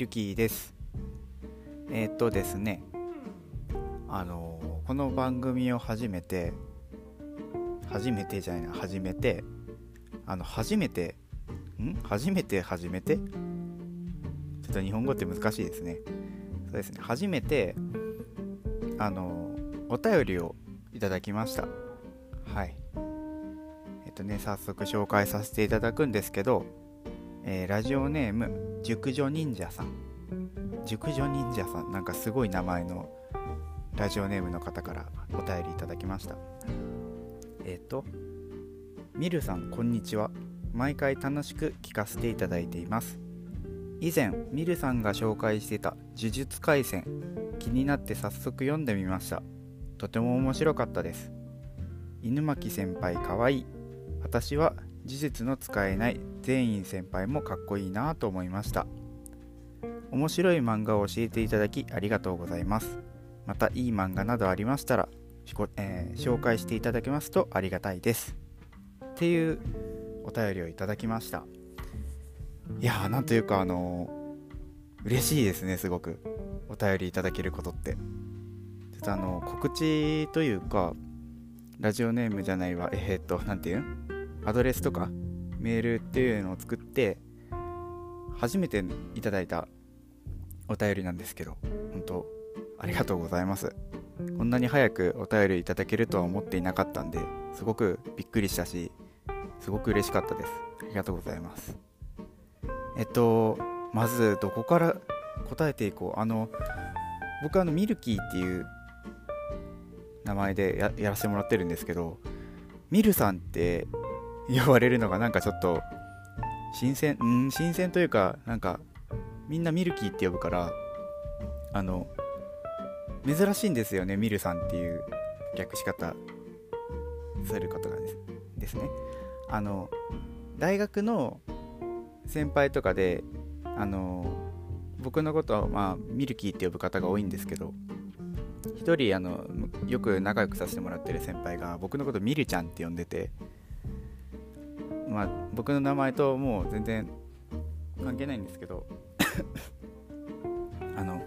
ルキーです。えー、っとですね。あのこの番組を初めて初めてじゃないな。初めてあの初めてん？初めて初めて？ちょっと日本語って難しいですね。そうですね。初めてあのお便りをいただきました。はい。えっとね早速紹介させていただくんですけど、えー、ラジオネーム熟女忍者さん。熟女忍者さん。なんかすごい名前のラジオネームの方からお便りいただきました。えっ、ー、とミルさんこんにちは。毎回楽しく聞かせていただいています。以前ミルさんが紹介してた呪術廻戦気になって早速読んでみました。とても面白かったです。犬巻先輩かわいい。私は呪術の使えない全員先輩もかっこいいなと思いました。面白い漫画を教えていただきありがとうございます。またいい漫画などありましたら、えー、紹介していただけますとありがたいです。っていうお便りをいただきました。いやーなんというかあのー、嬉しいですねすごく。お便りいただけることって。ちょっとあの告知というかラジオネームじゃないわ。えー、っと何て言う？んアドレスとかメールっていうのを作って初めていただいたお便りなんですけど本当ありがとうございます。こんなに早くお便りいただけるとは思っていなかったんですごくびっくりしたしすごく嬉しかったです。ありがとうございます。えっとまずどこから答えていこう？あの僕あのミルキーっていう名前でややらせてもらってるんですけどミルさんって呼ばれるのがなんかちょっと新鮮うん新鮮というかなんかみんなミルキーって呼ぶからあの珍しいんですよねミルさんっていう略し方することがですね。あの大学の先輩とかであの僕のことは、まあ、ミルキーって呼ぶ方が多いんですけど一人あのよく仲良くさせてもらってる先輩が僕のことミルちゃんって呼んでてまあ僕の名前ともう全然関係ないんですけど あの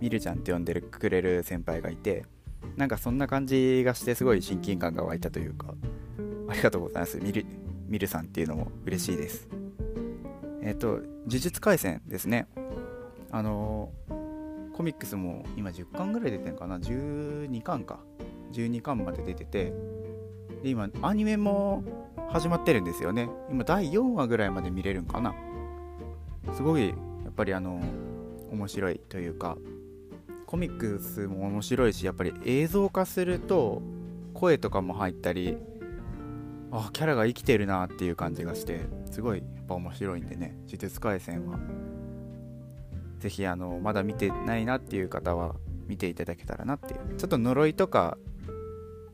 ミルちゃんって呼んでくれる先輩がいてなんかそんな感じがしてすごい親近感が湧いたというかありがとうございます。ミルミルさんっていうのも嬉しいです。えっ、と呪術廻戦ですね。あのコミックスも今10巻ぐらい出てるのかな？12巻か。12巻まで出ててで今アニメも始まってるんですよね。今第4話ぐらいまで見れるんかな。すごいやっぱりあの面白いというかコミックスも面白いしやっぱり映像化すると声とかも入ったりあキャラが生きてるなっていう感じがしてすごいやっぱ面白いんでね。呪術廻戦は。是非あのまだ見てないなっていう方は見ていただけたらなっていう。ちょっと呪いとか、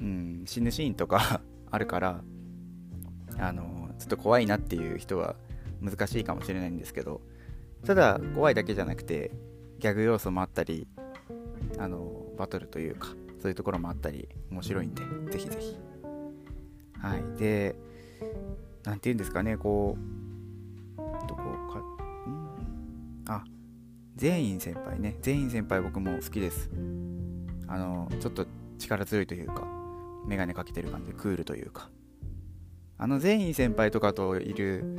うん、死ぬシーンとか あるからあのちょっと怖いなっていう人は難しいかもしれないんですけどただ怖いだけじゃなくてギャグ要素もあったりあのバトルというかそういうところもあったり面白いんでぜひぜひ。はい。で何て言うんですかねこうどこかん。あ全員先輩ね。全員先輩僕も好きです。あのちょっと力強いというか眼鏡かけてる感じでクールというか。あの全員先輩とかといる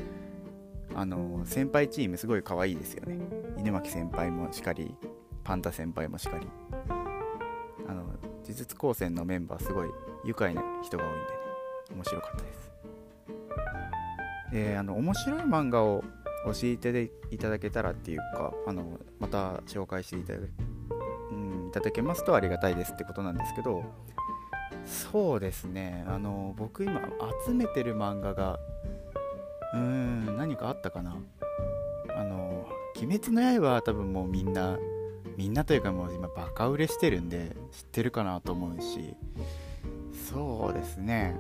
あの先輩チームすごい可愛いですよね。犬巻先輩もしかりパンダ先輩もしかり。あの呪術高専のメンバーすごい愉快な人が多いんでね。面白かったです。であの面白い漫画を教えていただけたらっていうかあのまた紹介していただ,、うん、いただけますとありがたいですってことなんですけどそうですね。あの僕今集めてる漫画がうーん何かあったかな。あの「鬼滅の刃」は多分もうみんなみんなというかもう今バカ売れしてるんで知ってるかなと思うし。そうですね。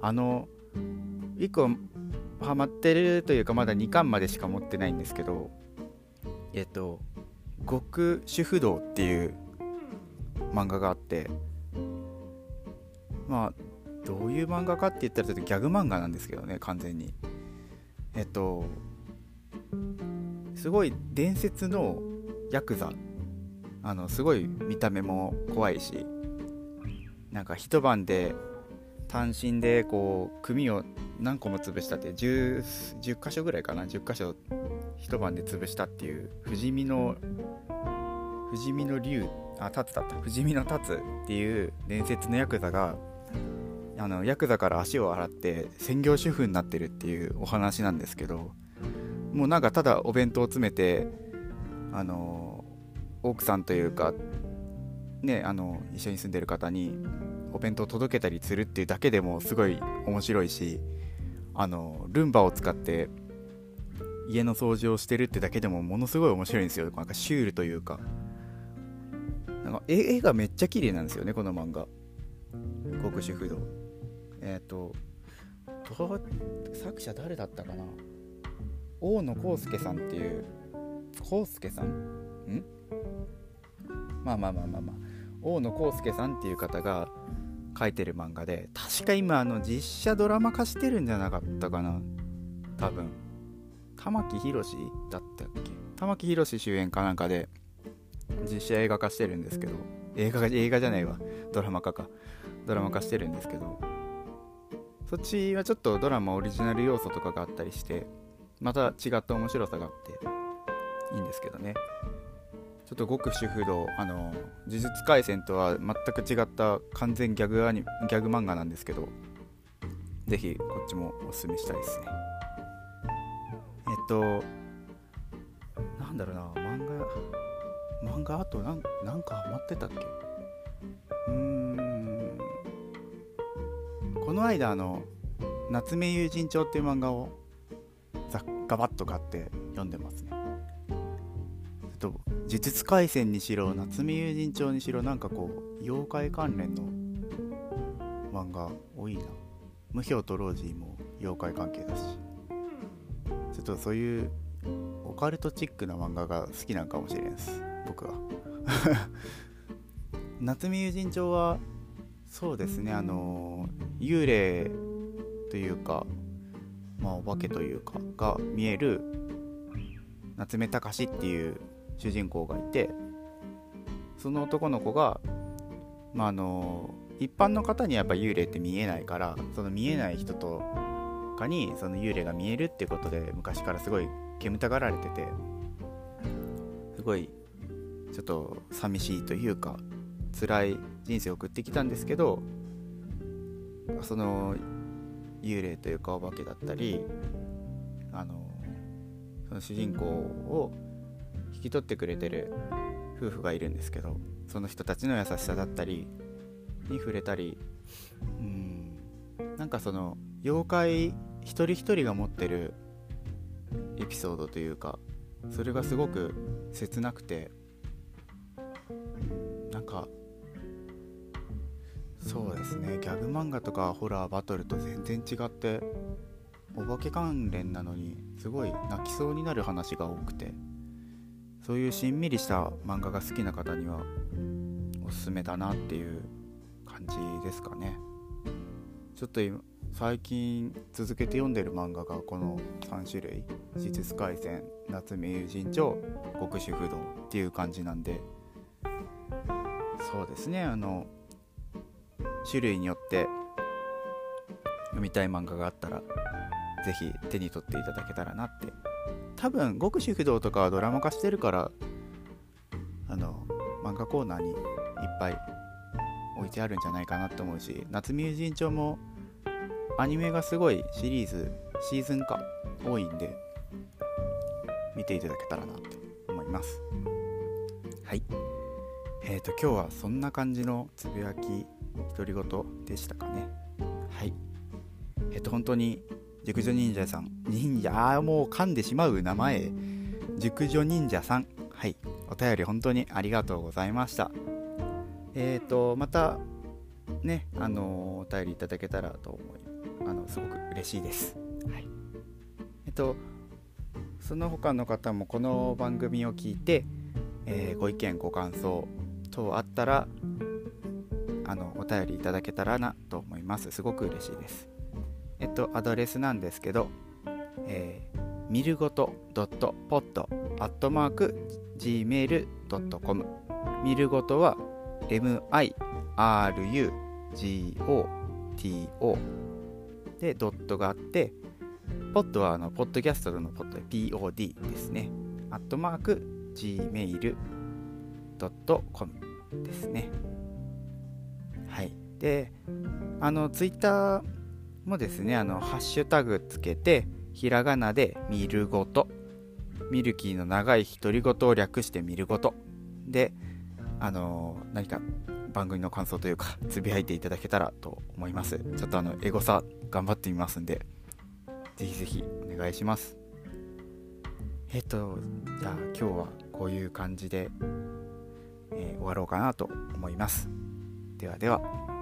あの1個ハマってるというかまだ2巻までしか持ってないんですけどえっと「極主不動」っていう漫画があってまあどういう漫画かって言ったらちょっとギャグ漫画なんですけどね完全に。えっとすごい伝説のヤクザ。あのすごい見た目も怖いしなんか一晩で単身でこう組を何個も潰したって 10, 10箇所ぐらいかな？10箇所一晩で潰したっていう不死身の不死身の竜あタツだった。不死身のタツっていう伝説のヤクザがあのヤクザから足を洗って専業主婦になってるっていうお話なんですけどもうなんかただお弁当を詰めてあの奥さんというかねあの一緒に住んでる方にお弁当届けたりするっていうだけでもすごい面白いしあのルンバを使って家の掃除をしてるってだけでもものすごい面白いんですよ。なんかシュールというか。なんか絵がめっちゃ綺麗なんですよねこの漫画。極主不動。えっ、ー、と作者誰だったかな？大野康介さんっていう康介さん？ん？まあまあまあまあまあ。大野康介さんっていう方が書いてる漫画で確か今あの実写ドラマ化してるんじゃなかったかな？多分。玉木宏だったっけ？玉木宏主演かなんかで実写映画化してるんですけど。映画映画じゃないわ。ドラマ化か。ドラマ化してるんですけど。そっちはちょっとドラマオリジナル要素とかがあったりしてまた違った面白さがあっていいんですけどね。ちょっと極主不動あの呪術廻戦とは全く違った完全ギャグアニギャグ漫画なんですけどぜひこっちもおすすめしたいですね。えっとなんだろうな漫画漫画あとなんなんかハマってたっけ？うーん。この間あの夏目友人帳っていう漫画をざガバッと買って読んでますね。と呪術廻戦にしろ夏目友人帳にしろなんかこう妖怪関連の漫画多いな。無表とロージーも妖怪関係だし。ちょっとそういうオカルトチックな漫画が好きなのかもしれないです。僕は。夏目友人帳はそうですね。あの幽霊というかまあお化けというかが見える夏目隆っていう主人公がいてその男の子が、まあ、あの一般の方にやっぱ幽霊って見えないからその見えない人とかにその幽霊が見えるってことで昔からすごい煙たがられててすごいちょっと寂しいというか辛い人生を送ってきたんですけどその幽霊というかお化けだったりあのその主人公を引き取ってくれてる夫婦がいるんですけどその人たちの優しさだったりに触れたりうんなんかその妖怪一人一人が持ってるエピソードというかそれがすごく切なくてなんかそうですね。ギャグ漫画とかホラーバトルと全然違ってお化け関連なのにすごい泣きそうになる話が多くてそういうしんみりした漫画が好きな方にはおすすめだなっていう感じですかね。ちょっと今最近続けて読んでる漫画がこの3種類「呪術廻戦」「夏目友人帳」「極主不動」っていう感じなんでそうですね。あの種類によって読みたい漫画があったら是非手に取っていただけたらなって。多分極主不動とかはドラマ化してるからあの漫画コーナーにいっぱい置いてあるんじゃないかなと思うし夏目友人帳もアニメがすごいシリーズシーズン化多いんで見ていただけたらなって思います。はい。えーと今日はそんな感じのつぶやき独り言でしたかねはいえっ、と本当に熟女忍者さん。忍者、もう噛んでしまう名前。熟女忍者さん。はい。お便り本当にありがとうございました。えっ、ー、と、また、ね、あのお便りいただけたらと思い、あの、すごく嬉しいです。はい。えっ、と、その他の方もこの番組を聞いて、えー、ご意見、ご感想等あったら、あの、お便りいただけたらなと思います。すごく嬉しいです。えっと、アドレスなんですけど、えー、みるごと .pod.gmail.com みるごとは mirugoto でドットがあってポッドはあのポッドキャストのポッドで POD ですねアットマーク gmail.com ですねはい。であのツイッターもですねあのハッシュタグつけてひらがなで見るごとミルキーの長い独り言を略して見るごと。であの何か番組の感想というかつぶやいていただけたらと思います。ちょっとあのエゴサ頑張ってみますんでぜひぜひお願いします。えっとじゃあ今日はこういう感じで、えー、終わろうかなと思います。ではでは。